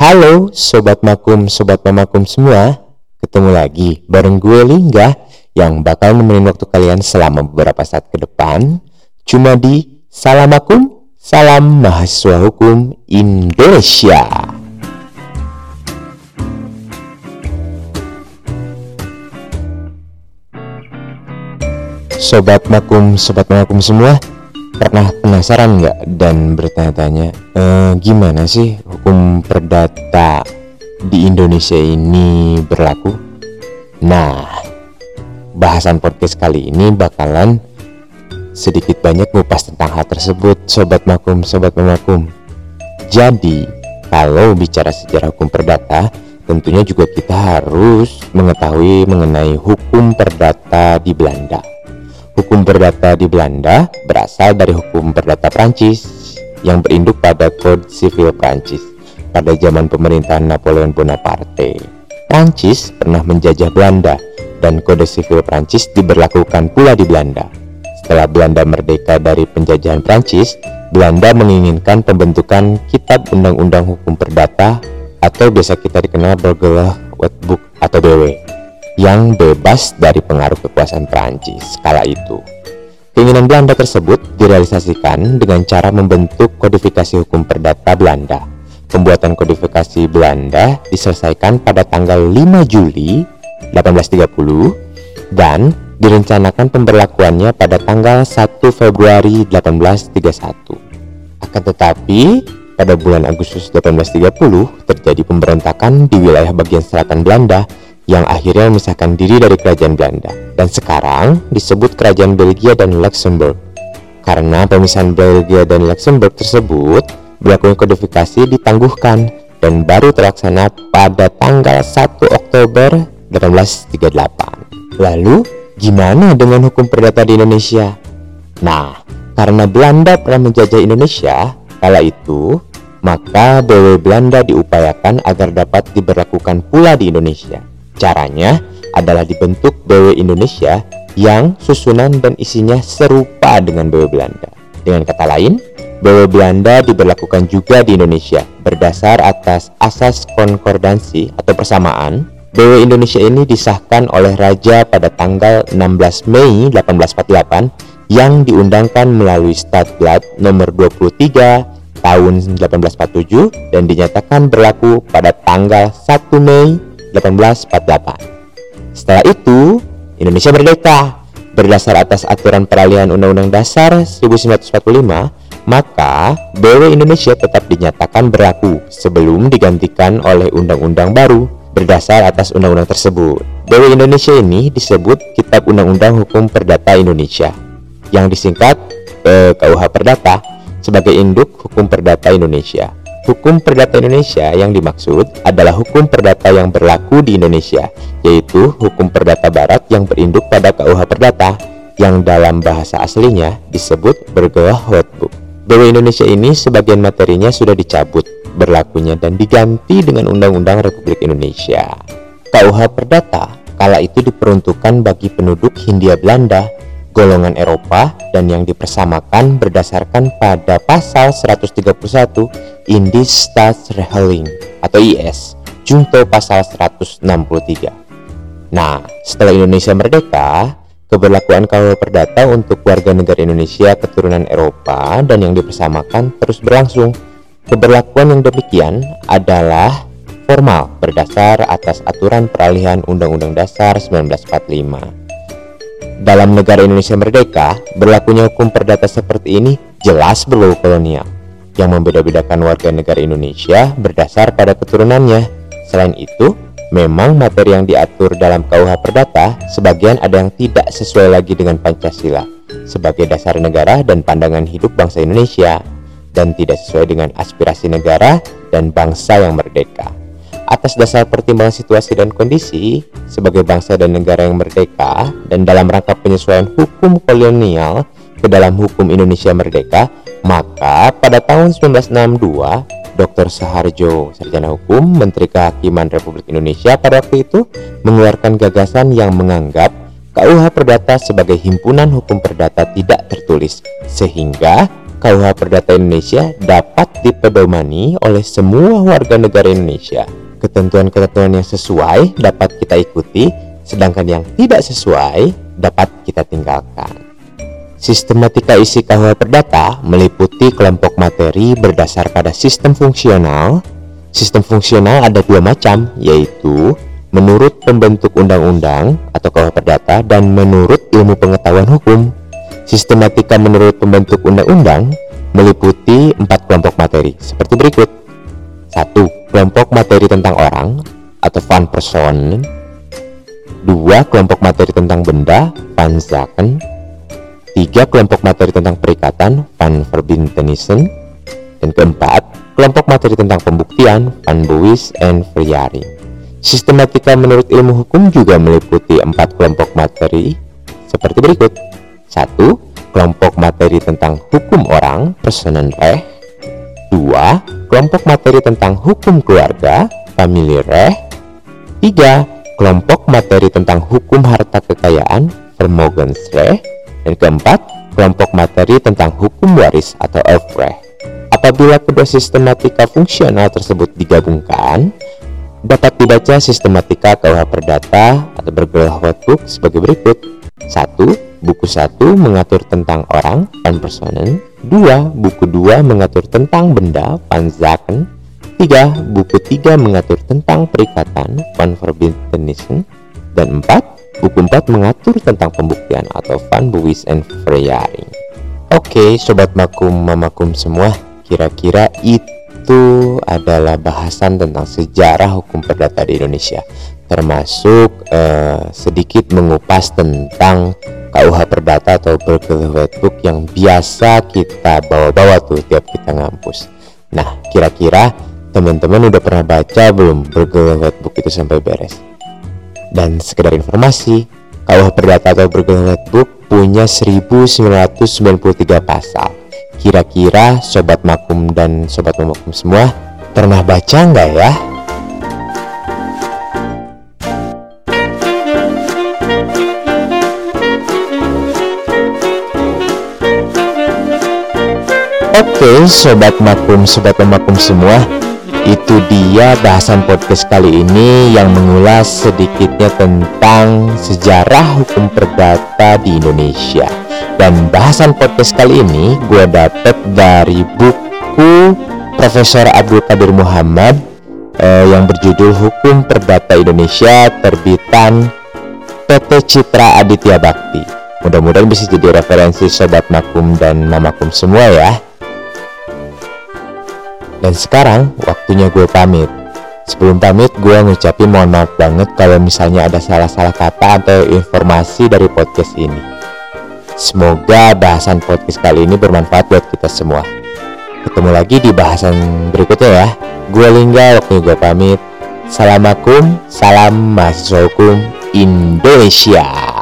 Halo Sobat Makum, Sobat Mamakum semua. Ketemu lagi bareng gue Lingga Yang bakal nemenin waktu kalian selama beberapa saat ke depan. Cuma di Salam Makum, Salam Mahasiswa Hukum Indonesia. Sobat Makum, Sobat Mamakum semua Pernah penasaran nggak dan bertanya-tanya e, gimana sih hukum perdata di Indonesia ini berlaku? Nah, bahasan podcast kali ini bakalan sedikit banyak ngupas tentang hal tersebut, sobat makum, sobat memakum. Jadi, kalau bicara sejarah hukum perdata, tentunya juga kita harus mengetahui mengenai hukum perdata di Belanda. Hukum perdata di Belanda berasal dari hukum perdata Prancis yang berinduk pada Code Sivil Prancis pada zaman pemerintahan Napoleon Bonaparte. Prancis pernah menjajah Belanda dan Kode Sivil Prancis diberlakukan pula di Belanda. Setelah Belanda merdeka dari penjajahan Prancis, Belanda menginginkan pembentukan Kitab Undang-Undang Hukum Perdata atau biasa kita dikenal Burgerlijk Wetboek atau BW yang bebas dari pengaruh kekuasaan Prancis kala itu. Keinginan Belanda tersebut direalisasikan dengan cara membentuk kodifikasi hukum perdata Belanda. Pembuatan kodifikasi Belanda diselesaikan pada tanggal 5 Juli 1830 dan direncanakan pemberlakuannya pada tanggal 1 Februari 1831. Akan tetapi, pada bulan Agustus 1830 terjadi pemberontakan di wilayah bagian selatan Belanda yang akhirnya memisahkan diri dari kerajaan Belanda dan sekarang disebut kerajaan Belgia dan Luxembourg. Karena pemisahan Belgia dan Luxembourg tersebut, berlakunya kodifikasi ditangguhkan dan baru terlaksana pada tanggal 1 Oktober 1838. Lalu, gimana dengan hukum perdata di Indonesia? Nah, karena Belanda pernah menjajah Indonesia, kala itu, maka BW Belanda diupayakan agar dapat diberlakukan pula di Indonesia. Caranya adalah dibentuk BW Indonesia yang susunan dan isinya serupa dengan BW Belanda. Dengan kata lain, BW Belanda diberlakukan juga di Indonesia berdasar atas asas konkordansi atau persamaan. BW Indonesia ini disahkan oleh Raja pada tanggal 16 Mei 1848 yang diundangkan melalui Stadblad nomor 23 tahun 1847 dan dinyatakan berlaku pada tanggal 1 Mei 1848. Setelah itu, Indonesia merdeka. Berdasar atas aturan peralihan Undang-Undang Dasar 1945, maka BW Indonesia tetap dinyatakan berlaku sebelum digantikan oleh undang-undang baru berdasar atas undang-undang tersebut. BW Indonesia ini disebut Kitab Undang-Undang Hukum Perdata Indonesia yang disingkat eh, KUH Perdata sebagai induk Hukum Perdata Indonesia. Hukum perdata Indonesia yang dimaksud adalah hukum perdata yang berlaku di Indonesia, yaitu hukum perdata barat yang berinduk pada KUH Perdata yang dalam bahasa aslinya disebut Bergelah Wetbook. BW Indonesia ini sebagian materinya sudah dicabut berlakunya dan diganti dengan Undang-Undang Republik Indonesia. KUH Perdata kala itu diperuntukkan bagi penduduk Hindia Belanda golongan Eropa dan yang dipersamakan berdasarkan pada pasal 131 Indis Staatsregeling atau IS Junto pasal 163. Nah, setelah Indonesia merdeka, keberlakuan KUH Perdata untuk warga negara Indonesia keturunan Eropa dan yang dipersamakan terus berlangsung. Keberlakuan yang demikian adalah formal berdasar atas aturan peralihan Undang-Undang Dasar 1945 dalam negara Indonesia merdeka, berlakunya hukum perdata seperti ini jelas berbau kolonial yang membeda-bedakan warga negara Indonesia berdasar pada keturunannya. Selain itu, memang materi yang diatur dalam KUH Perdata sebagian ada yang tidak sesuai lagi dengan Pancasila sebagai dasar negara dan pandangan hidup bangsa Indonesia dan tidak sesuai dengan aspirasi negara dan bangsa yang merdeka atas dasar pertimbangan situasi dan kondisi sebagai bangsa dan negara yang merdeka dan dalam rangka penyesuaian hukum kolonial ke dalam hukum Indonesia merdeka, maka pada tahun 1962 Dr. Saharjo, sarjana hukum, Menteri Kehakiman Republik Indonesia pada waktu itu mengeluarkan gagasan yang menganggap KUH Perdata sebagai himpunan hukum perdata tidak tertulis sehingga KUH Perdata Indonesia dapat dipedomani oleh semua warga negara Indonesia. Ketentuan-ketentuan yang sesuai dapat kita ikuti, sedangkan yang tidak sesuai dapat kita tinggalkan. Sistematika isi KUH Perdata meliputi kelompok materi berdasar pada sistem fungsional. Sistem fungsional ada dua macam, yaitu menurut pembentuk undang-undang atau KUH Perdata dan menurut ilmu pengetahuan hukum. Sistematika menurut pembentuk undang-undang meliputi empat kelompok materi seperti berikut. Satu, kelompok materi tentang orang atau van person. Dua, kelompok materi tentang benda, van zaken tiga kelompok materi tentang perikatan van verbintenissen dan keempat kelompok materi tentang pembuktian van Buis and Verjaring sistematika menurut ilmu hukum juga meliputi empat kelompok materi. Seperti berikut. Satu kelompok materi tentang hukum orang reh dua kelompok materi tentang hukum keluarga reh. Tiga kelompok materi tentang hukum harta kekayaan vermogensrecht dan keempat, kelompok materi tentang hukum waris atau Erfrecht. Apabila kedua sistematika fungsional tersebut digabungkan, dapat dibaca sistematika KUH Perdata atau bergelah wetbook sebagai berikut. 1. Buku 1 mengatur tentang orang, van personen. 2. Buku 2 mengatur tentang benda, van zaken. 3. Buku 3 mengatur tentang perikatan, van verbintenissen. Dan 4. Buku 4 mengatur tentang pembuktian atau Van Buis and Freyaring. Oke, sobat makum mamakum semua, kira-kira itu adalah bahasan tentang sejarah hukum perdata di Indonesia, termasuk eh, sedikit mengupas tentang KUH Perdata atau Berkeley Book yang biasa kita bawa-bawa tuh tiap kita ngampus. Nah, kira-kira teman-teman udah pernah baca belum Berkeley Book itu sampai beres? Dan sekedar informasi, KUH Perdata atau Bergelar Book punya 1993 pasal. Kira-kira Sobat Makum dan Sobat Makum semua pernah baca nggak ya? Oke, Sobat Makum, Sobat Makum semua itu dia bahasan podcast kali ini yang mengulas sedikitnya tentang sejarah hukum perdata di Indonesia. Dan bahasan podcast kali ini gue dapet dari buku Profesor Abdul Qadir Muhammad eh, yang berjudul Hukum Perdata Indonesia terbitan PT Citra Aditya Bakti. Mudah-mudahan bisa jadi referensi sobat makum dan mamakum semua ya. Dan sekarang waktunya gue pamit. Sebelum pamit, gue ngucapin mohon maaf banget kalau misalnya ada salah-salah kata atau informasi dari podcast ini. Semoga bahasan podcast kali ini bermanfaat buat kita semua. Ketemu lagi di bahasan berikutnya ya. Gue Lingga, waktunya gue pamit. Assalamualaikum, salam mahasiswa hukum Indonesia.